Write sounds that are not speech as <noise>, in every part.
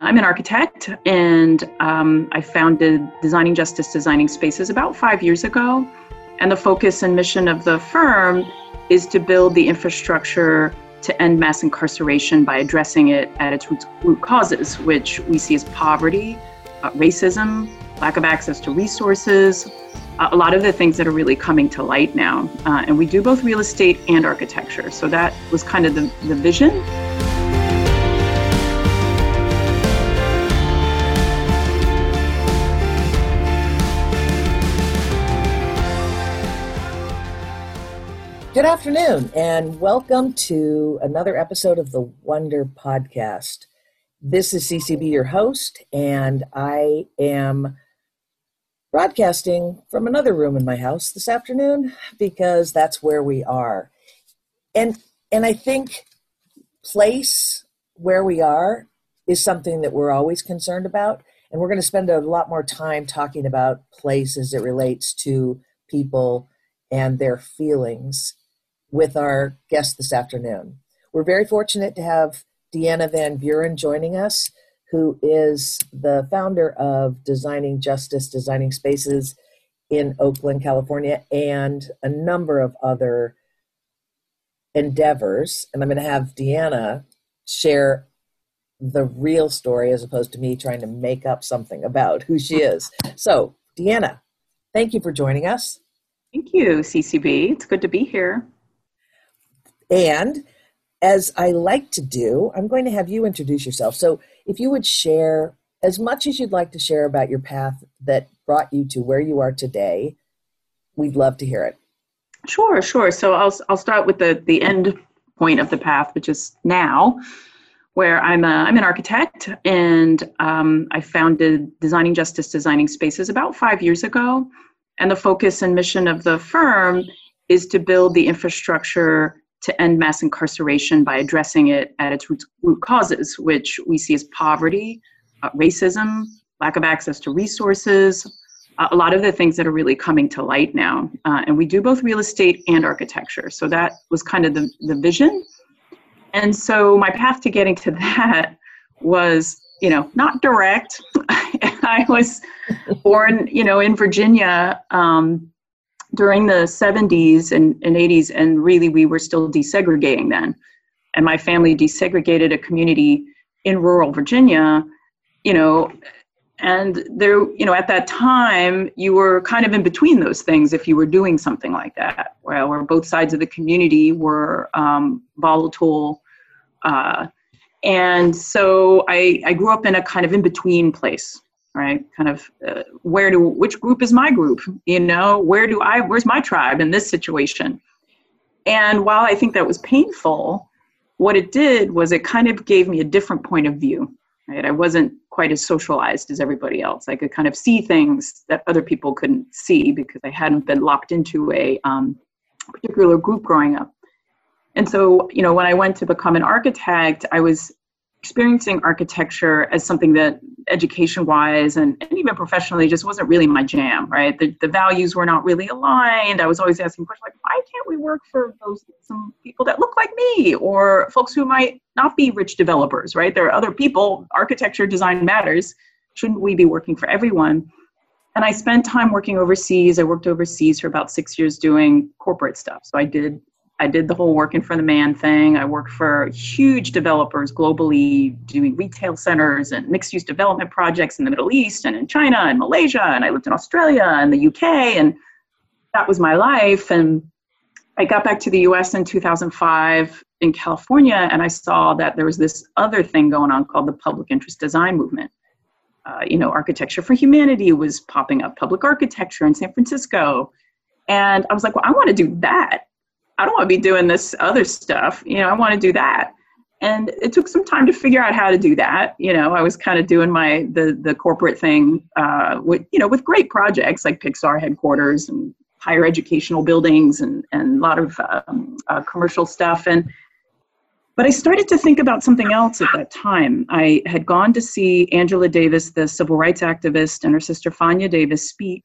I'm an architect and um, I founded Designing Justice Designing Spaces about five years ago. And the focus and mission of the firm is to build the infrastructure to end mass incarceration by addressing it at its root, causes, which we see as poverty, uh, racism, lack of access to resources, a lot of the things that are really coming to light now. Uh, and we do both real estate and architecture. So that was kind of the, the vision. Good afternoon, and welcome to another episode of the Wonder Podcast. This is CCB, your host, and I am broadcasting from another room in my house this afternoon because that's where we are. And and I think place where we are is something that we're always concerned about, and we're going to spend a lot more time talking about place as it relates to people and their feelings with our guest this afternoon. We're very fortunate to have Deanna Van Buren joining us, who is the founder of Designing Justice, Designing Spaces in Oakland, California, and a number of other endeavors. And I'm going to have Deanna share the real story as opposed to me trying to make up something about who she is. So, Deanna, thank you for joining us. Thank you, CCB. It's good to be here. And as I like to do, I'm going to have you introduce yourself. So if you would share as much as you'd like to share about your path that brought you to where you are today, we'd love to hear it. Sure, sure. So I'll I'll start with the the end point of the path, which is now, where I'm a, I'm an architect and um, I founded Designing Justice Designing Spaces about five years ago, and the focus and mission of the firm is to build the infrastructure to end mass incarceration by addressing it at its root, causes, which we see as poverty, uh, racism, lack of access to resources, a lot of the things that are really coming to light now. Uh, and we do both real estate and architecture. So that was kind of the, the vision. And so my path to getting to <laughs> that was, you know, not direct. <laughs> I was born, you know, in Virginia. Um, during the 70s and, and 80s, and really we were still desegregating then. And my family desegregated a community in rural Virginia, you know, and there, you know, at that time, you were kind of in between those things if you were doing something like that, where, where both sides of the community were um, volatile. Uh, and so I, I grew up in a kind of in between place right? Kind of uh, where do which group is my group? You know where do i where's my tribe in this situation? And while i think that was painful what it did was it kind of gave me a different point of view right? I wasn't quite as socialized as everybody else. I could kind of see things that other people couldn't see because i hadn't been locked into a um, particular group growing up. And so you know when i went to become an architect i was experiencing architecture as something that education wise and, and, even professionally just wasn't really my jam right? The, the values were not really aligned. I was always asking questions like why can't we work for those some people that look like me or folks who might not be rich developers right? There are other people architecture design matters. Shouldn't we be working for everyone? And i spent time working overseas. I worked overseas for about six years doing corporate stuff. So i did I did the whole working for the man thing. I worked for huge developers globally, doing retail centers and mixed use development projects in the Middle East and in China and Malaysia. And I lived in Australia and the UK. And that was my life. And I got back to the US in 2005 in California, and I saw that there was this other thing going on called the public interest design movement. Uh, you know, architecture for humanity was popping up, public architecture in San Francisco. And I was like, well, I want to do that. I don't want to be doing this other stuff. You know, I want to do that. And it took some time to figure out how to do that. You know, I was kind of doing my the the corporate thing uh, with you know with great projects like Pixar headquarters and higher educational buildings and and a lot of um, uh, commercial stuff and. But I started to think about something else at that time. I had gone to see Angela Davis, the civil rights activist, and her sister Fania Davis speak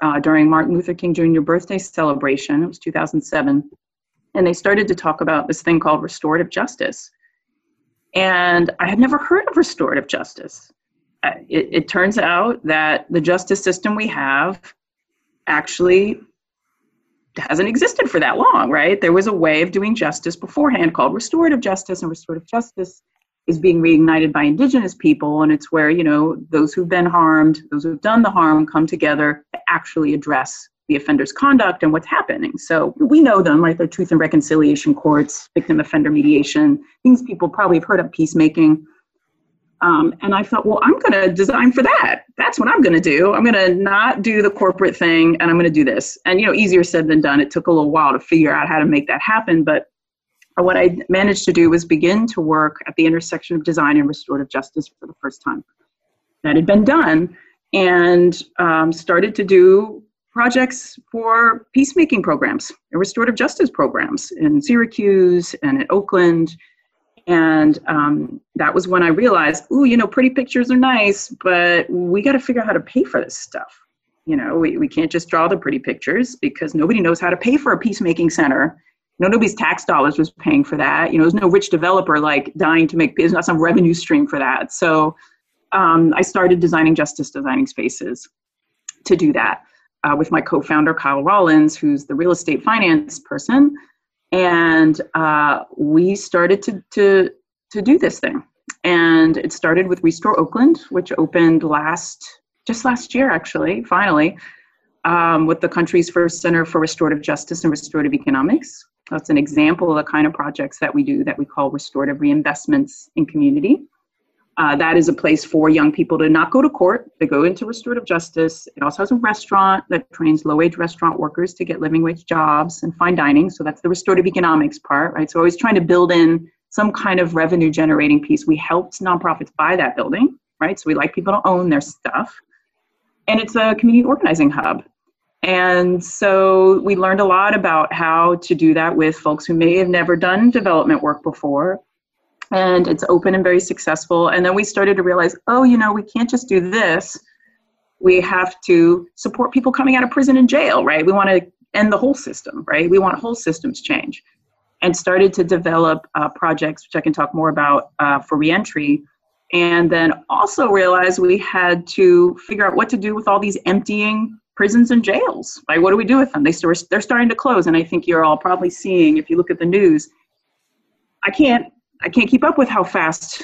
uh, during Martin Luther King Jr. birthday celebration. It was 2007 and they started to talk about this thing called restorative justice. And I had never heard of restorative justice. Uh, it, it turns out that the justice system we have actually hasn't existed for that long, right? There was a way of doing justice beforehand called restorative justice, and restorative justice is being reignited by indigenous people and it's where you know those who've been harmed those who've done the harm come together to actually address the offender's conduct and what's happening. So we know them right they're truth and reconciliation courts victim offender mediation things people probably have heard of peacemaking. Um, and i thought well i'm going to design for that. That's what i'm going to do. I'm going to not do the corporate thing and i'm going to do this. And you know easier said than done. It took a little while to figure out how to make that happen but what I managed to do was begin to work at the intersection of design and restorative justice for the first time. That had been done and um, started to do projects for peacemaking programs and restorative justice programs in Syracuse and in Oakland. And um, that was when I realized, oh, you know, pretty pictures are nice, but we got to figure out how to pay for this stuff. You know, we, we can't just draw the pretty pictures because nobody knows how to pay for a peacemaking center you know, nobody's tax dollars was paying for that. You know, there's no rich developer like dying to make, there's not some revenue stream for that. So um, I started designing justice designing spaces to do that uh, with my co-founder Kyle Rawlins, who's the real estate finance person, and uh, we started to to to do this thing. And it started with Restore Oakland, which opened last just last year, actually, finally, um, with the country's first Center for Restorative Justice and Restorative Economics. That's an example of the kind of projects that we do that we call restorative reinvestments in community. Uh, that is a place for young people to not go to court, to go into restorative justice. It also has a restaurant that trains low wage restaurant workers to get living wage jobs and fine dining. So that's the restorative economics part, right? So always trying to build in some kind of revenue generating piece. We helped nonprofits buy that building, right? So we like people to own their stuff. And it's a community organizing hub. And so we learned a lot about how to do that with folks who may have never done development work before. And it's open and very successful. And then we started to realize, oh, you know, we can't just do this. We have to support people coming out of prison and jail, right? We want to end the whole system, right? We want whole systems change. And started to develop uh, projects, which I can talk more about uh, for reentry. And then also realized we had to figure out what to do with all these emptying prisons and jails. Like, what do we do with them? They start, they're starting to close, and I think you're all probably seeing if you look at the news. I can't I can't keep up with how fast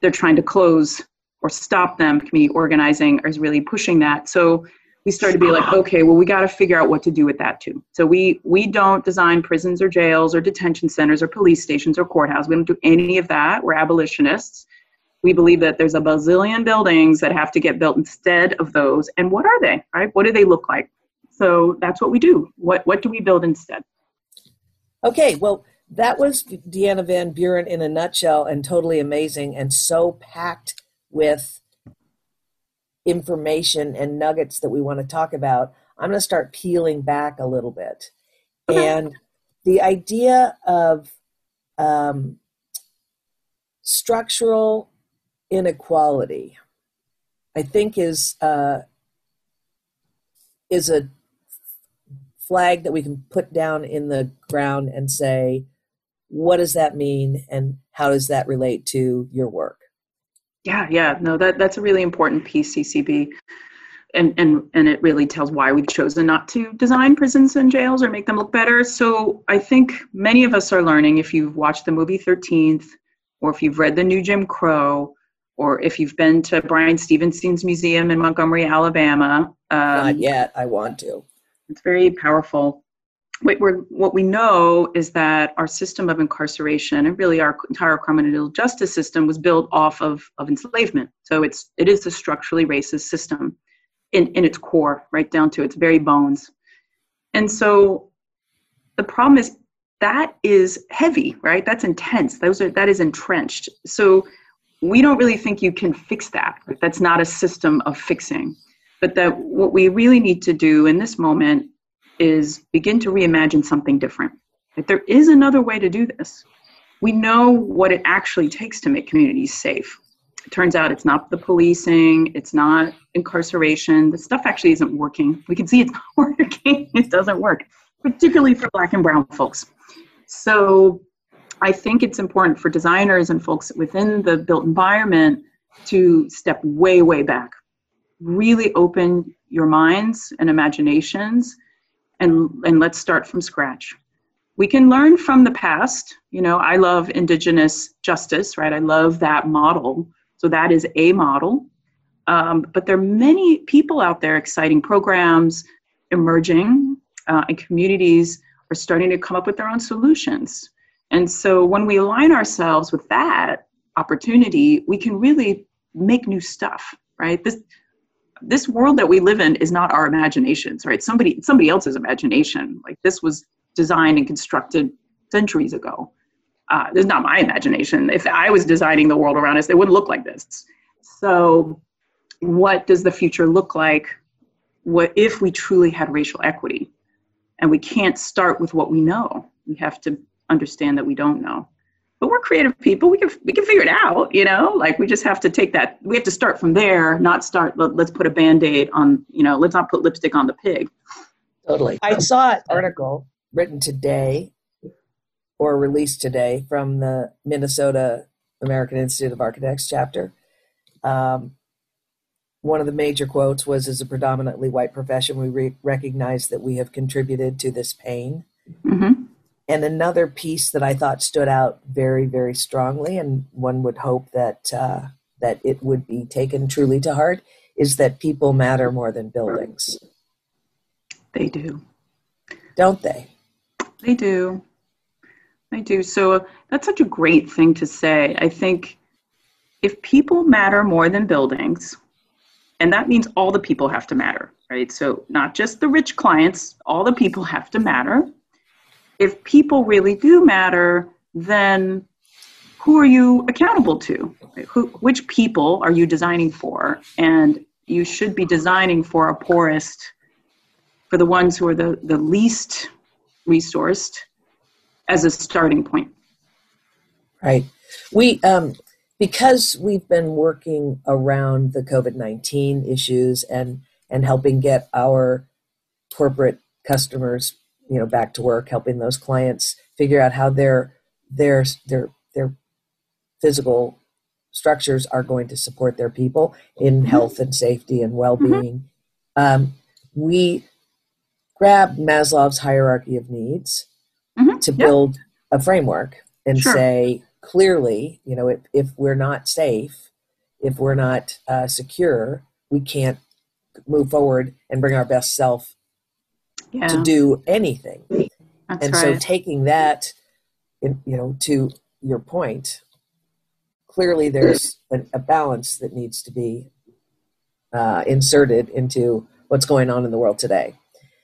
they're trying to close or stop them. Community organizing is really pushing that. So we started to be like, okay, well, we got to figure out what to do with that too. So we we don't design prisons or jails or detention centers or police stations or courthouses. We don't do any of that. We're abolitionists we believe that there's a bazillion buildings that have to get built instead of those. And what are they, right? What do they look like? So that's what we do. What, what do we build instead? Okay, well, that was Deanna Van Buren in a nutshell and totally amazing and so packed with information and nuggets that we want to talk about. I'm going to start peeling back a little bit. Okay. And the idea of um, structural inequality, I think is uh, is a flag that we can put down in the ground and say, what does that mean, and how does that relate to your work? Yeah, yeah, no, that that's a really important piece, CCB. And, and and it really tells why we've chosen not to design prisons and jails or make them look better. So I think many of us are learning. If you've watched the movie Thirteenth, or if you've read the new Jim Crow, or if you've been to Bryan Stevenson's museum in Montgomery, Alabama. Um, Not yet. I want to. It's very powerful. What, we're, what we know is that our system of incarceration and really our entire criminal justice system was built off of, of enslavement. So it's it is a structurally racist system in, in its core, right down to its very bones. And so the problem is that is heavy, right? That's intense. Those are that is entrenched. So we don't really think you can fix that. That's not a system of fixing. But that what we really need to do in this moment is begin to reimagine something different. There is another way to do this. We know what it actually takes to make communities safe. It turns out it's not the policing, it's not incarceration. The stuff actually isn't working. We can see it's <laughs> not working. it doesn't work, particularly for black and brown folks. So I think it's important for designers and folks within the built environment to step way, way back. Really open your minds and imaginations and, and let's start from scratch. We can learn from the past. You know, I love Indigenous justice, right? I love that model. So that is a model. Um, but there are many people out there, exciting programs emerging, uh, and communities are starting to come up with their own solutions. And so when we align ourselves with that opportunity, we can really make new stuff, right? This this world that we live in is not our imaginations, right? Somebody somebody else's imagination. Like this was designed and constructed centuries ago. Uh, this is not my imagination. If I was designing the world around us, it wouldn't look like this. So, what does the future look like? What if we truly had racial equity? And we can't start with what we know. We have to understand that we don't know. But we're creative people. We can we can figure it out. You know, like we just have to take that. We have to start from there, not start. Let, let's put a band aid on. You know, let's not put lipstick on the pig. Totally. I saw an article written today or released today from the Minnesota American Institute of Architects chapter. Um, one of the major quotes was As a predominantly white profession, we re- recognize that we have contributed to this pain. Mm-hmm. And another piece that I thought stood out very, very strongly, and one would hope that, uh, that it would be taken truly to heart, is that people matter more than buildings. They do. Don't they? They do. They do. So uh, that's such a great thing to say. I think if people matter more than buildings, and that means all the people have to matter, right? So not just the rich clients, all the people have to matter. If people really do matter, then who are you accountable to? Who, which people are you designing for? And you should be designing for a poorest, for the ones who are the, the least resourced as a starting point. Right. We, um, because we've been working around the COVID 19 issues and, and helping get our corporate customers, you know, back to work, helping those clients figure out how their, their, their, their physical structures are going to support their people in mm-hmm. health and safety and well-being. Mm-hmm. Um, we grab Maslow's hierarchy of needs mm-hmm. to build a framework and sure. say clearly, you know, if, if we're not safe, if we're not uh, secure, we can't move forward and bring our best self yeah. to do anything. That's and right. so taking that, in, you know, to your point, clearly there's an, a balance that needs to be uh, inserted into what's going on in the world today.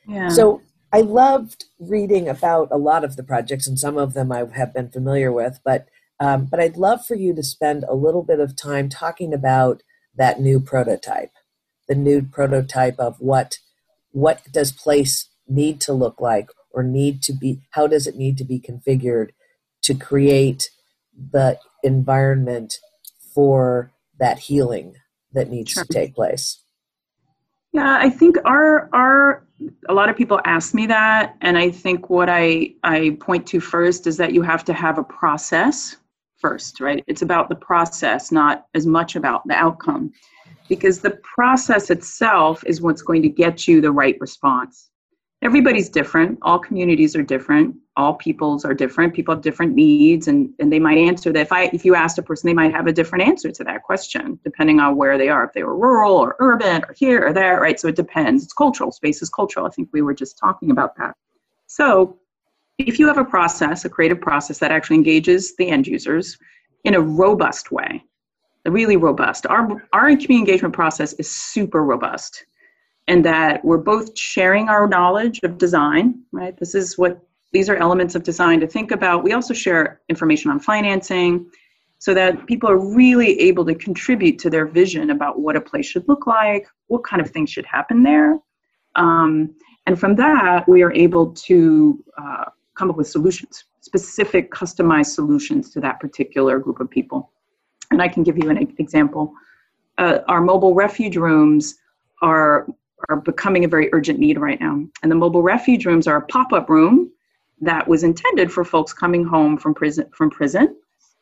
Yeah. So I loved reading about a lot of the projects, and some of them I have been familiar with, but um, but I'd love for you to spend a little bit of time talking about that new prototype, the new prototype of what what does place need to look like, or need to be, how does it need to be configured to create the environment for that healing that needs sure. to take place. Yeah, I think our our a lot of people ask me that and I think what I I point to first is that you have to have a process first, right? It's about the process, not as much about the outcome. Because the process itself is what's going to get you the right response everybody's different. All communities are different. All peoples are different. People have different needs and, and they might answer that. If i if you asked a person they might have a different answer to that question depending on where they are. If they were rural or urban or here or there right? So it depends. It's cultural. Space is cultural. I think we were just talking about that. So if you have a process a creative process that actually engages the end users in a robust way a really robust our our community engagement process is super robust and that we're both sharing our knowledge of design, right? This is what these are elements of design to think about. We also share information on financing so that people are really able to contribute to their vision about what a place should look like, what kind of things should happen there. Um, and from that, we are able to uh, come up with solutions, specific customized solutions to that particular group of people. And I can give you an example. Uh, our mobile refuge rooms are are becoming a very urgent need right now. And the mobile refuge rooms are a pop up room that was intended for folks coming home from prison from prison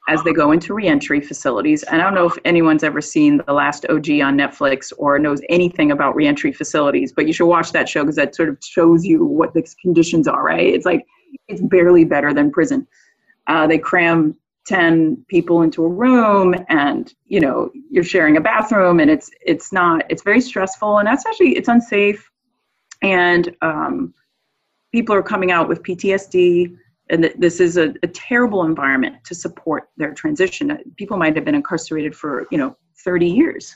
as they go into reentry facilities. And I don't know if anyone's ever seen The Last OG on Netflix or knows anything about reentry facilities, but you should watch that show because that sort of shows you what the conditions are, right? It's like it's barely better than prison. Uh, they cram 10 people into a room and you know you're sharing a bathroom and it's it's not it's very stressful and that's actually it's unsafe. And um, people are coming out with ptsd and this is a, a, terrible environment to support their transition. People might have been incarcerated for you know 30 years.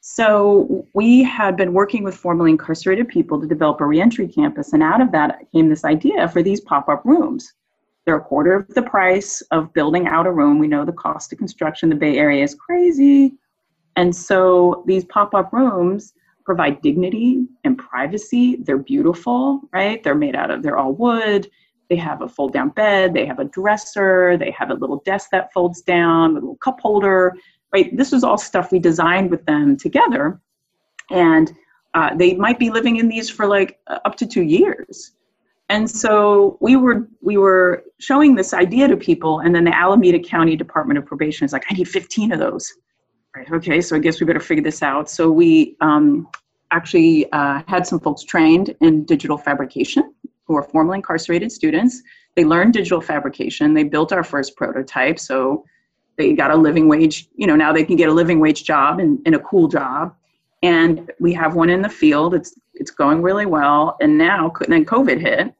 So we had been working with formerly incarcerated people to develop a reentry campus and out of that came this idea for these pop-up rooms they're a quarter of the price of building out a room. We know the cost of construction in the Bay Area is crazy. And so these pop up rooms provide dignity and privacy. They're beautiful, right? They're made out of, they're all wood. They have a fold down bed. They have a dresser. They have a little desk that folds down a little cup holder, right? This is all stuff we designed with them together. And uh, they might be living in these for like up to two years and so we were we were showing this idea to people and then the alameda county department of probation is like i need 15 of those. Right okay so i guess we better figure this out. So we um, actually uh, had some folks trained in digital fabrication who are formerly incarcerated students. They learned digital fabrication. They built our first prototype so they got a living wage you know now they can get a living wage job and, and a cool job. And we have one in the field. It's it's going really well. And now then covid hit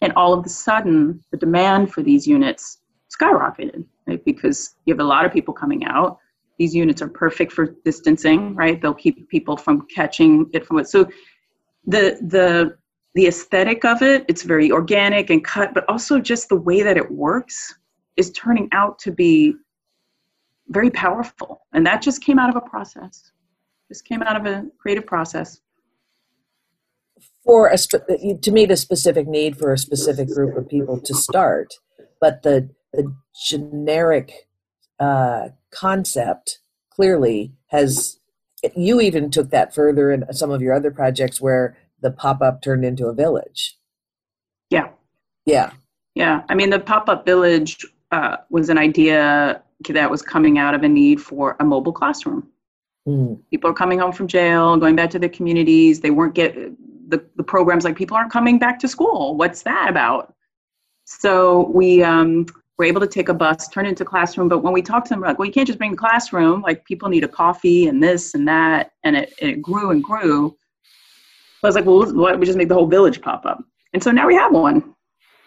and all of a sudden the demand for these units skyrocketed right? because you have a lot of people coming out. These units are perfect for distancing right? They'll keep people from catching it from it. So the the the aesthetic of it it's very organic and cut but also just the way that it works is turning out to be very powerful. And that just came out of a process. Just came out of a creative process for a to meet a specific need for a specific group of people to start but the the generic uh, concept clearly has you even took that further in some of your other projects where the pop-up turned into a village. Yeah. Yeah. Yeah. I mean the pop-up village uh, was an idea that was coming out of a need for a mobile classroom. Mm. people are coming home from jail going back to their communities. They weren't get the, the programs like people aren't coming back to school. What's that about? So we um, were able to take a bus, turn it into classroom. But when we talked to them, we're like, well, you can't just bring the classroom. Like people need a coffee and this and that. And it, and it grew and grew. I was like, well, why don't we just make the whole village pop up? And so now we have one,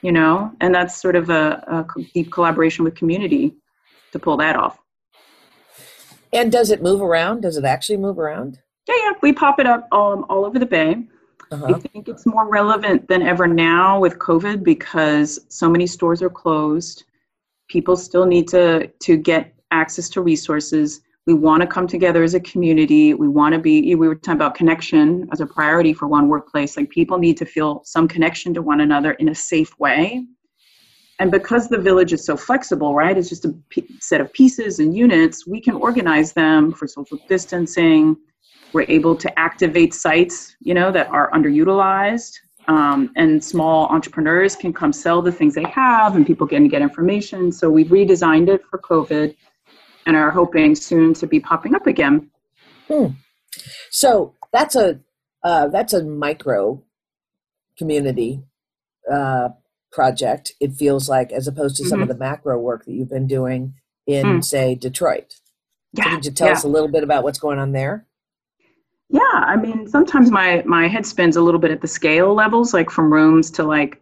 you know, and that's sort of a, a deep collaboration with community to pull that off. And does it move around? Does it actually move around? Yeah, yeah. We pop it up um, all over the bay. Uh-huh. I think it's more relevant than ever now with COVID because so many stores are closed. People still need to to get access to resources. We want to come together as a community. We want to be. We were talking about connection as a priority for one workplace. Like people need to feel some connection to one another in a safe way. And because the village is so flexible, right? It's just a p- set of pieces and units. We can organize them for social distancing we're able to activate sites, you know, that are underutilized. Um, and small entrepreneurs can come sell the things they have and people can get information. So we've redesigned it for COVID and are hoping soon to be popping up again. Hmm. So that's a uh, that's a micro community uh, project. It feels like, as opposed to some mm-hmm. of the macro work that you've been doing in, mm. say, Detroit. Yeah, Could you tell yeah. us a little bit about what's going on there? Yeah, I mean, sometimes my my head spins a little bit at the scale levels, like from rooms to like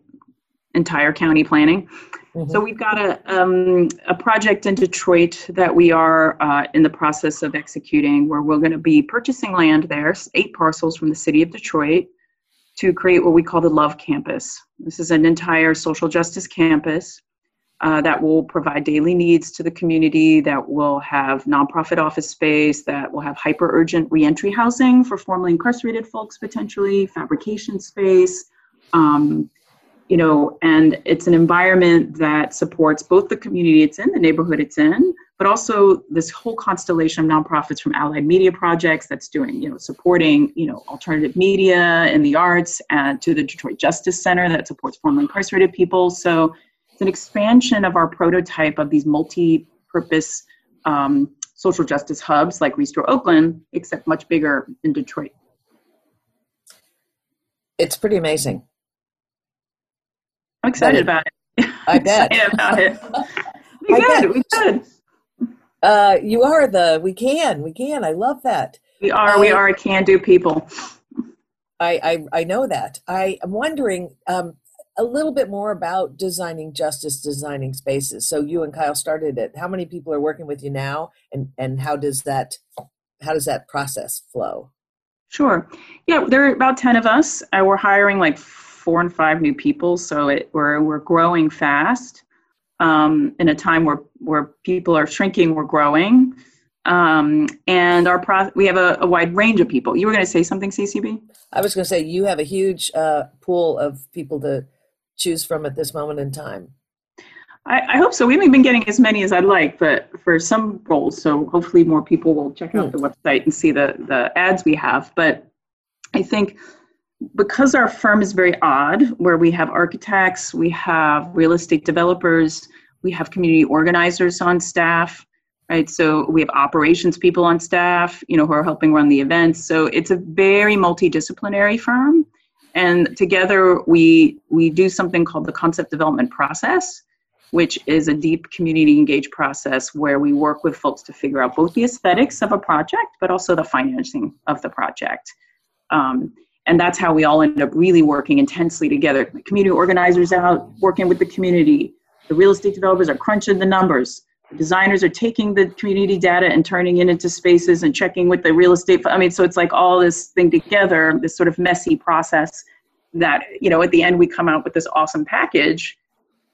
entire county planning. Mm-hmm. So we've got a um, a project in Detroit that we are uh, in the process of executing, where we're going to be purchasing land there, eight parcels from the city of Detroit, to create what we call the Love Campus. This is an entire social justice campus uh, that will provide daily needs to the community, that will have nonprofit office space, that will have hyper urgent reentry housing for formerly incarcerated folks potentially, fabrication space, um, you know, and it's an environment that supports both the community it's in, the neighborhood it's in, but also this whole constellation of nonprofits from Allied Media Projects that's doing, you know, supporting, you know, alternative media and the arts, and to the Detroit Justice Center that supports formerly incarcerated people. So it's an expansion of our prototype of these multi-purpose um, social justice hubs like Restore Oakland, except much bigger in Detroit. It's pretty amazing. I'm excited about it. I bet. <laughs> about it. <laughs> We good. We good. Uh, you are the we can we can. I love that. We are. we are can do people. I, I I know that. I am wondering um, a little bit more about designing justice, designing spaces. So you and Kyle started it. How many people are working with you now, and and how does that how does that process flow? Sure. Yeah, there are about ten of us. Uh, we're hiring like four and five new people, so it, we're we're growing fast. Um, in a time where where people are shrinking, we're growing, um, and our pro- we have a, a, wide range of people. You were going to say something, CCB? I was going to say you have a huge uh, pool of people to choose from at this moment in time. I, I, hope so. We haven't been getting as many as I'd like, but for some roles, so hopefully more people will check out hmm. the website and see the the ads we have. But I think because our firm is very odd, where we have architects, we have real estate developers, we have community organizers on staff, right? So we have operations people on staff, you know, who are helping run the events. So it's a very multidisciplinary firm. And together we we do something called the concept development process, which is a deep community engaged process where we work with folks to figure out both the aesthetics of a project, but also the financing of the project. Um, and that's how we all end up really working intensely together. The community organizers out working with the community. The real estate developers are crunching the numbers designers are taking the community data and turning it into spaces and checking with the real estate i mean so it's like all this thing together this sort of messy process that you know at the end we come out with this awesome package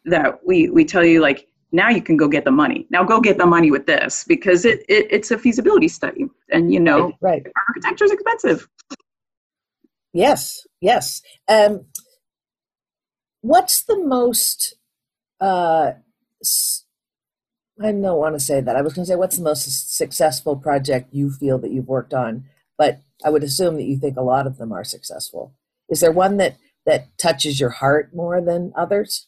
that we we tell you like now you can go get the money now go get the money with this because it, it it's a feasibility study and you know right, right. architecture is expensive Yes, yes. Um, what's the most? Uh, I don't want to say that. I was going to say, what's the most successful project you feel that you've worked on? But I would assume that you think a lot of them are successful. Is there one that that touches your heart more than others?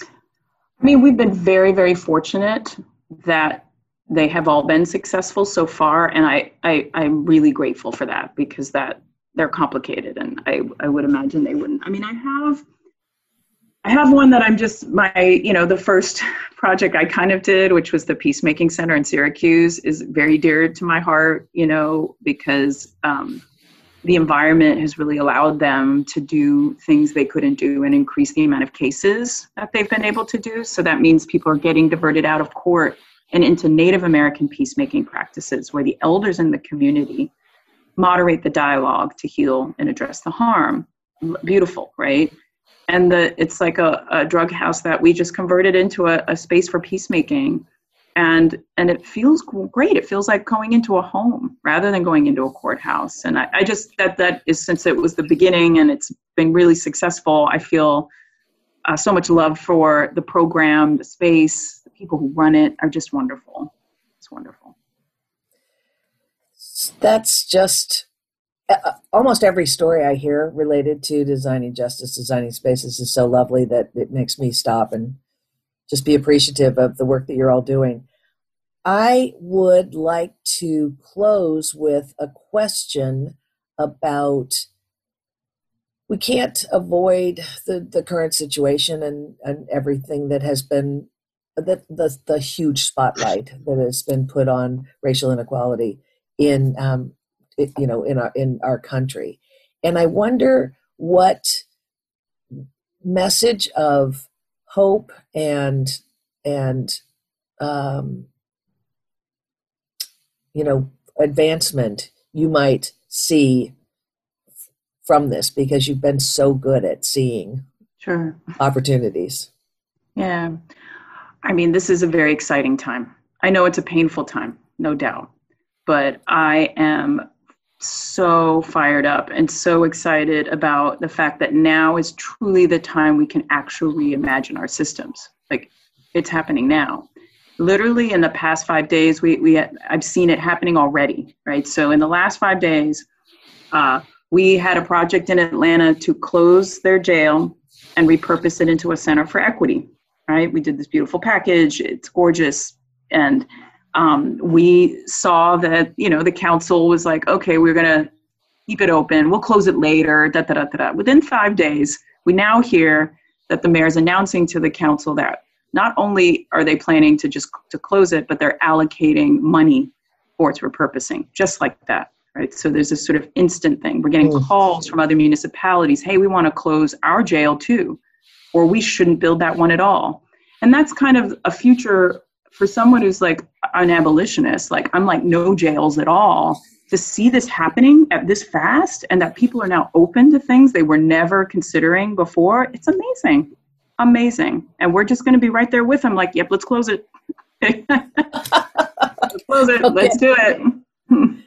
I mean, we've been very, very fortunate that they have all been successful so far, and I, I I'm really grateful for that because that they're complicated and I, I would imagine they wouldn't. I mean, I have I have one that I'm just my, you know, the first project I kind of did, which was the Peacemaking Center in Syracuse, is very dear to my heart, you know, because um, the environment has really allowed them to do things they couldn't do and increase the amount of cases that they've been able to do. So that means people are getting diverted out of court and into Native American peacemaking practices where the elders in the community moderate the dialogue to heal and address the harm. Beautiful, right? And the it's like a, a drug house that we just converted into a, a space for peacemaking. And and it feels great. It feels like going into a home rather than going into a courthouse. And I, I just that that is since it was the beginning and it's been really successful. I feel uh, so much love for the program, the space, the people who run it are just wonderful. It's wonderful that's just almost every story I hear related to designing justice, designing spaces is so lovely that it makes me stop and just be appreciative of the work that you're all doing. I would like to close with a question about we can't avoid the, the current situation and, and everything that has been the, the, the huge spotlight that has been put on racial inequality in um, you know in our in our country. And i wonder what message of hope and and um, you know advancement you might see from this because you've been so good at seeing sure. opportunities. Yeah. I mean this is a very exciting time. I know it's a painful time no doubt. But I am so fired up and so excited about the fact that now is truly the time we can actually reimagine our systems. Like it's happening now. Literally in the past five days, we, we I've seen it happening already, right? So in the last five days, uh, we had a project in Atlanta to close their jail and repurpose it into a center for equity, right? We did this beautiful package. It's gorgeous. And um, we saw that you know the council was like okay we're going to keep it open we'll close it later da, da, da, da, da. within five days we now hear that the mayor is announcing to the council that not only are they planning to just to close it but they're allocating money for its repurposing just like that right so there's this sort of instant thing we're getting mm. calls from other municipalities hey we want to close our jail too or we shouldn't build that one at all and that's kind of a future for someone who's like an abolitionist, like I'm like no jails at all. To see this happening at this fast and that people are now open to things they were never considering before, it's amazing. Amazing. And we're just going to be right there with them, like, yep, let's close it. let's <laughs> close it. Okay. Let's do it. <laughs>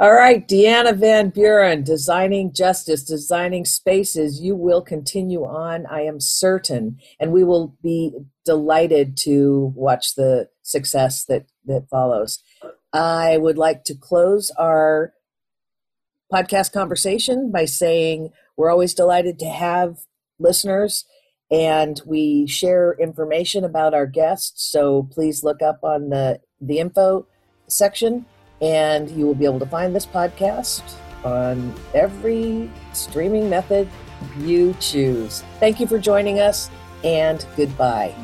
All right, Deanna Van Buren, designing justice, designing spaces. You will continue on, I am certain, and we will be delighted to watch the success that that follows. I would like to close our podcast conversation by saying we're always delighted to have listeners and we share information about our guests. So please look up on the the info section and you will be able to find this podcast on every streaming method you choose. Thank you for joining us, and goodbye.